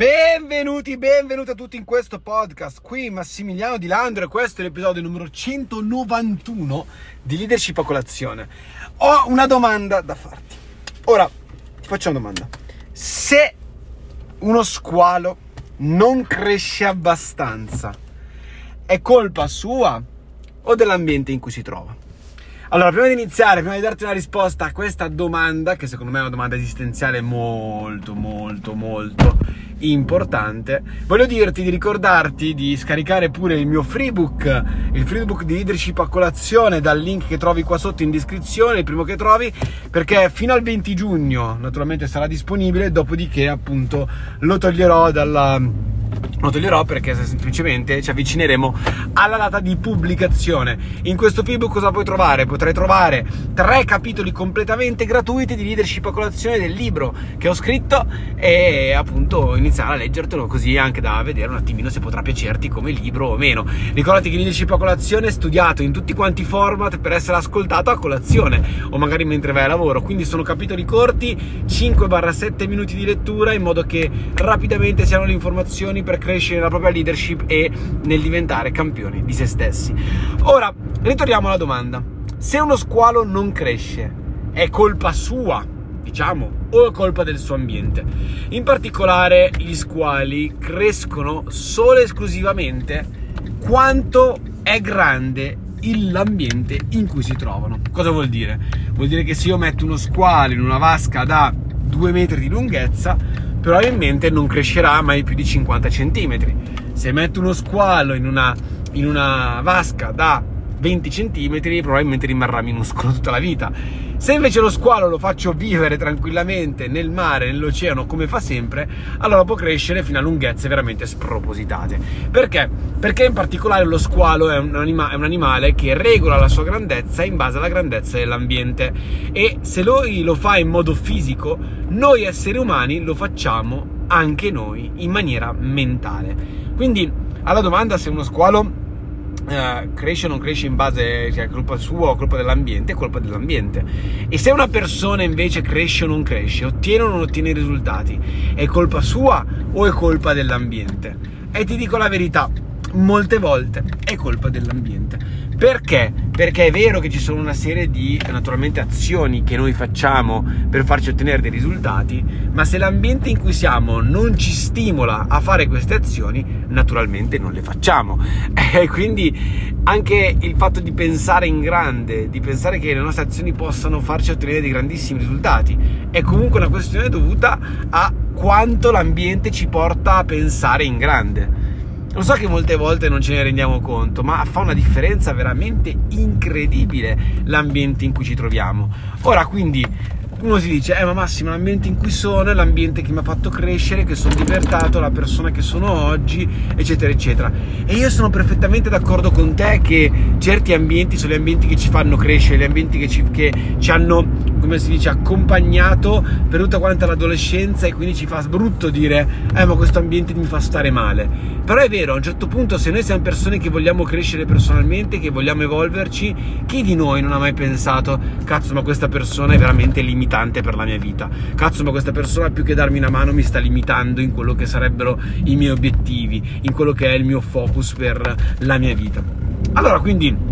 Benvenuti, benvenuti a tutti in questo podcast. Qui Massimiliano Di Landro e questo è l'episodio numero 191 di Leadership a colazione. Ho una domanda da farti. Ora, ti faccio una domanda. Se uno squalo non cresce abbastanza, è colpa sua o dell'ambiente in cui si trova? Allora, prima di iniziare, prima di darti una risposta a questa domanda, che secondo me è una domanda esistenziale molto, molto, molto importante, voglio dirti di ricordarti di scaricare pure il mio freebook, il freebook di leadership a colazione dal link che trovi qua sotto in descrizione, il primo che trovi, perché fino al 20 giugno naturalmente sarà disponibile, dopodiché appunto lo toglierò dalla lo toglierò perché semplicemente ci avvicineremo alla data di pubblicazione. In questo ebook cosa puoi trovare? Potrai trovare tre capitoli completamente gratuiti di leadership a colazione del libro che ho scritto e appunto iniziare a leggertelo così anche da vedere un attimino se potrà piacerti come libro o meno. Ricordati che leadership a colazione è studiato in tutti quanti i format per essere ascoltato a colazione o magari mentre vai a lavoro, quindi sono capitoli corti, 5-7 minuti di lettura in modo che rapidamente siano le informazioni per crescere nella propria leadership e nel diventare campioni di se stessi. Ora, ritorniamo alla domanda. Se uno squalo non cresce, è colpa sua, diciamo, o è colpa del suo ambiente? In particolare, gli squali crescono solo e esclusivamente quanto è grande l'ambiente in cui si trovano. Cosa vuol dire? Vuol dire che se io metto uno squalo in una vasca da 2 metri di lunghezza, probabilmente non crescerà mai più di 50 cm. Se metto uno squalo in una, in una vasca da 20 cm, probabilmente rimarrà minuscolo tutta la vita. Se invece lo squalo lo faccio vivere tranquillamente nel mare, nell'oceano, come fa sempre, allora può crescere fino a lunghezze veramente spropositate. Perché? Perché in particolare lo squalo è un, anima- è un animale che regola la sua grandezza in base alla grandezza dell'ambiente e se lui lo fa in modo fisico, noi esseri umani lo facciamo anche noi in maniera mentale. Quindi alla domanda se uno squalo Uh, cresce o non cresce in base, cioè colpa sua o colpa dell'ambiente, è colpa dell'ambiente. E se una persona invece cresce o non cresce, ottiene o non ottiene risultati, è colpa sua o è colpa dell'ambiente? E ti dico la verità, molte volte è colpa dell'ambiente. Perché? Perché è vero che ci sono una serie di naturalmente azioni che noi facciamo per farci ottenere dei risultati, ma se l'ambiente in cui siamo non ci stimola a fare queste azioni, naturalmente non le facciamo. E quindi anche il fatto di pensare in grande, di pensare che le nostre azioni possano farci ottenere dei grandissimi risultati, è comunque una questione dovuta a quanto l'ambiente ci porta a pensare in grande. Lo so che molte volte non ce ne rendiamo conto, ma fa una differenza veramente incredibile l'ambiente in cui ci troviamo. Ora, quindi, uno si dice, eh ma Massimo, l'ambiente in cui sono è l'ambiente che mi ha fatto crescere, che sono divertato, la persona che sono oggi, eccetera, eccetera. E io sono perfettamente d'accordo con te che certi ambienti sono gli ambienti che ci fanno crescere, gli ambienti che ci, che ci hanno come si dice, accompagnato per tutta quanta l'adolescenza e quindi ci fa brutto dire, eh ma questo ambiente mi fa stare male. Però è vero, a un certo punto se noi siamo persone che vogliamo crescere personalmente, che vogliamo evolverci, chi di noi non ha mai pensato, cazzo ma questa persona è veramente limitante per la mia vita, cazzo ma questa persona più che darmi una mano mi sta limitando in quello che sarebbero i miei obiettivi, in quello che è il mio focus per la mia vita. Allora quindi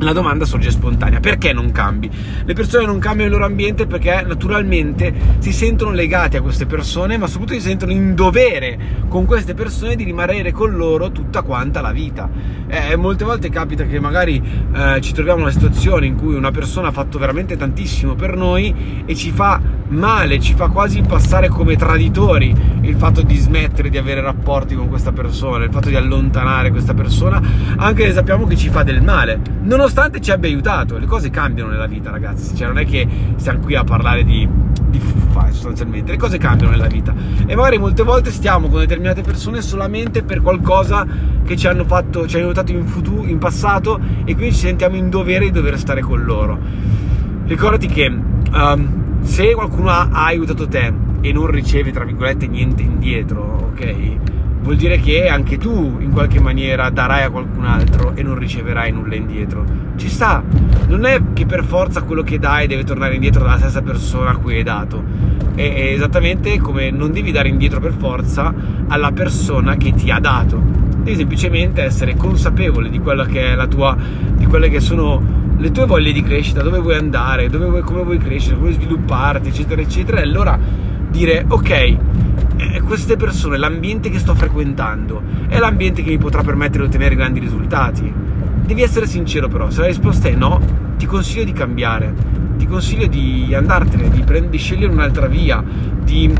la domanda sorge spontanea, perché non cambi? Le persone non cambiano il loro ambiente perché naturalmente si sentono legate a queste persone, ma soprattutto si sentono in dovere con queste persone di rimanere con loro tutta quanta la vita. Eh, molte volte capita che magari eh, ci troviamo in una situazione in cui una persona ha fatto veramente tantissimo per noi e ci fa male, ci fa quasi passare come traditori il fatto di smettere di avere rapporti con questa persona, il fatto di allontanare questa persona, anche se sappiamo che ci fa del male. Nonostante ci abbia aiutato, le cose cambiano nella vita, ragazzi. Cioè, non è che siamo qui a parlare di, di fuffa, sostanzialmente. Le cose cambiano nella vita. E magari molte volte stiamo con determinate persone solamente per qualcosa che ci hanno fatto, ci hanno aiutato in futuro, in passato, e quindi ci sentiamo in dovere di dover stare con loro. Ricordati che um, se qualcuno ha, ha aiutato te e non riceve, tra virgolette, niente indietro, ok? vuol dire che anche tu in qualche maniera darai a qualcun altro e non riceverai nulla indietro. Ci sta, non è che per forza quello che dai deve tornare indietro dalla stessa persona a cui hai dato. È esattamente come non devi dare indietro per forza alla persona che ti ha dato. Devi semplicemente essere consapevole di quella che è la tua, di quelle che sono le tue voglie di crescita, dove vuoi andare, dove vuoi, come vuoi crescere, come vuoi svilupparti, eccetera, eccetera. E allora dire, ok, eh, queste persone, l'ambiente che sto frequentando, è l'ambiente che mi potrà permettere di ottenere grandi risultati. Devi essere sincero però, se la risposta è no, ti consiglio di cambiare, ti consiglio di andartene, di, prend- di scegliere un'altra via, di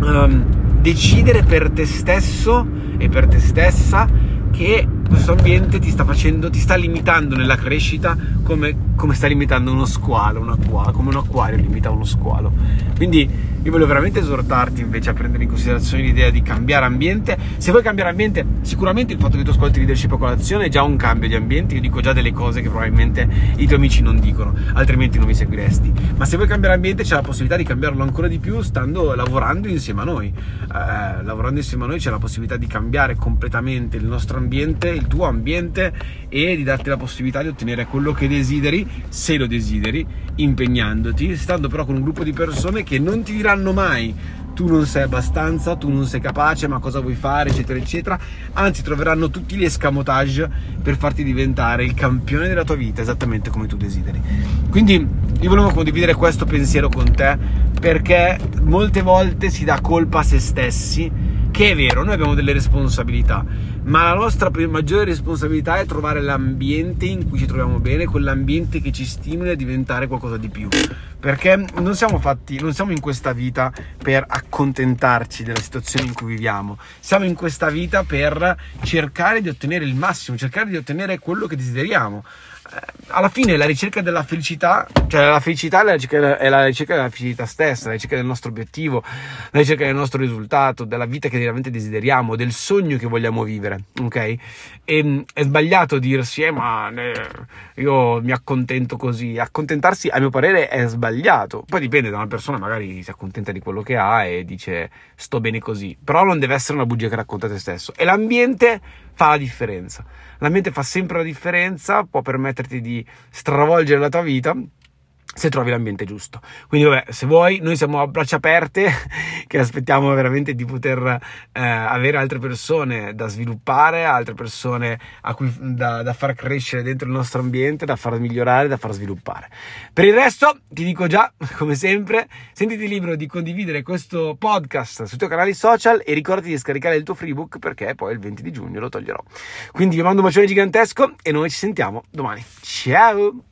um, decidere per te stesso e per te stessa che questo ambiente ti sta facendo, ti sta limitando nella crescita come, come sta limitando uno squalo, un acquario, come un acquario limita uno squalo. Quindi io voglio veramente esortarti invece a prendere in considerazione l'idea di cambiare ambiente. Se vuoi cambiare ambiente, sicuramente il fatto che tu ascolti leadership a colazione è già un cambio di ambiente. Io dico già delle cose che probabilmente i tuoi amici non dicono, altrimenti non mi seguiresti. Ma se vuoi cambiare ambiente, c'è la possibilità di cambiarlo ancora di più stando lavorando insieme a noi. Eh, lavorando insieme a noi c'è la possibilità di cambiare completamente il nostro ambiente, il tuo ambiente e di darti la possibilità di ottenere quello che desideri, se lo desideri, impegnandoti, stando però con un gruppo di persone che non ti diranno mai tu non sei abbastanza, tu non sei capace, ma cosa vuoi fare, eccetera, eccetera. Anzi, troveranno tutti gli escamotage per farti diventare il campione della tua vita, esattamente come tu desideri. Quindi io volevo condividere questo pensiero con te perché molte volte si dà colpa a se stessi, che è vero, noi abbiamo delle responsabilità, ma la nostra maggiore responsabilità è trovare l'ambiente in cui ci troviamo bene, quell'ambiente che ci stimola a diventare qualcosa di più. Perché non siamo fatti, non siamo in questa vita per accontentarci della situazione in cui viviamo, siamo in questa vita per cercare di ottenere il massimo, cercare di ottenere quello che desideriamo. Eh, alla fine la ricerca della felicità, cioè la felicità è la, ricerca, è la ricerca della felicità stessa, la ricerca del nostro obiettivo, la ricerca del nostro risultato, della vita che veramente desideriamo, del sogno che vogliamo vivere, ok? E mm, è sbagliato dirsi, eh, ma io mi accontento così. Accontentarsi, a mio parere, è sbagliato. Poi dipende da una persona, magari si accontenta di quello che ha e dice sto bene così. Però non deve essere una bugia che racconta te stesso. E l'ambiente fa la differenza. L'ambiente fa sempre la differenza, può permetterti di stravolgere la tua vita se trovi l'ambiente giusto. Quindi, vabbè, se vuoi, noi siamo a braccia aperte, che aspettiamo veramente di poter eh, avere altre persone da sviluppare, altre persone cui, da, da, far crescere dentro il nostro ambiente, da far migliorare, da far sviluppare. Per il resto, ti dico già, come sempre, sentiti libero di condividere questo podcast sui tuoi canali social e ricordati di scaricare il tuo freebook perché poi il 20 di giugno lo toglierò. Quindi vi mando un bacione gigantesco e noi ci sentiamo domani. Ciao!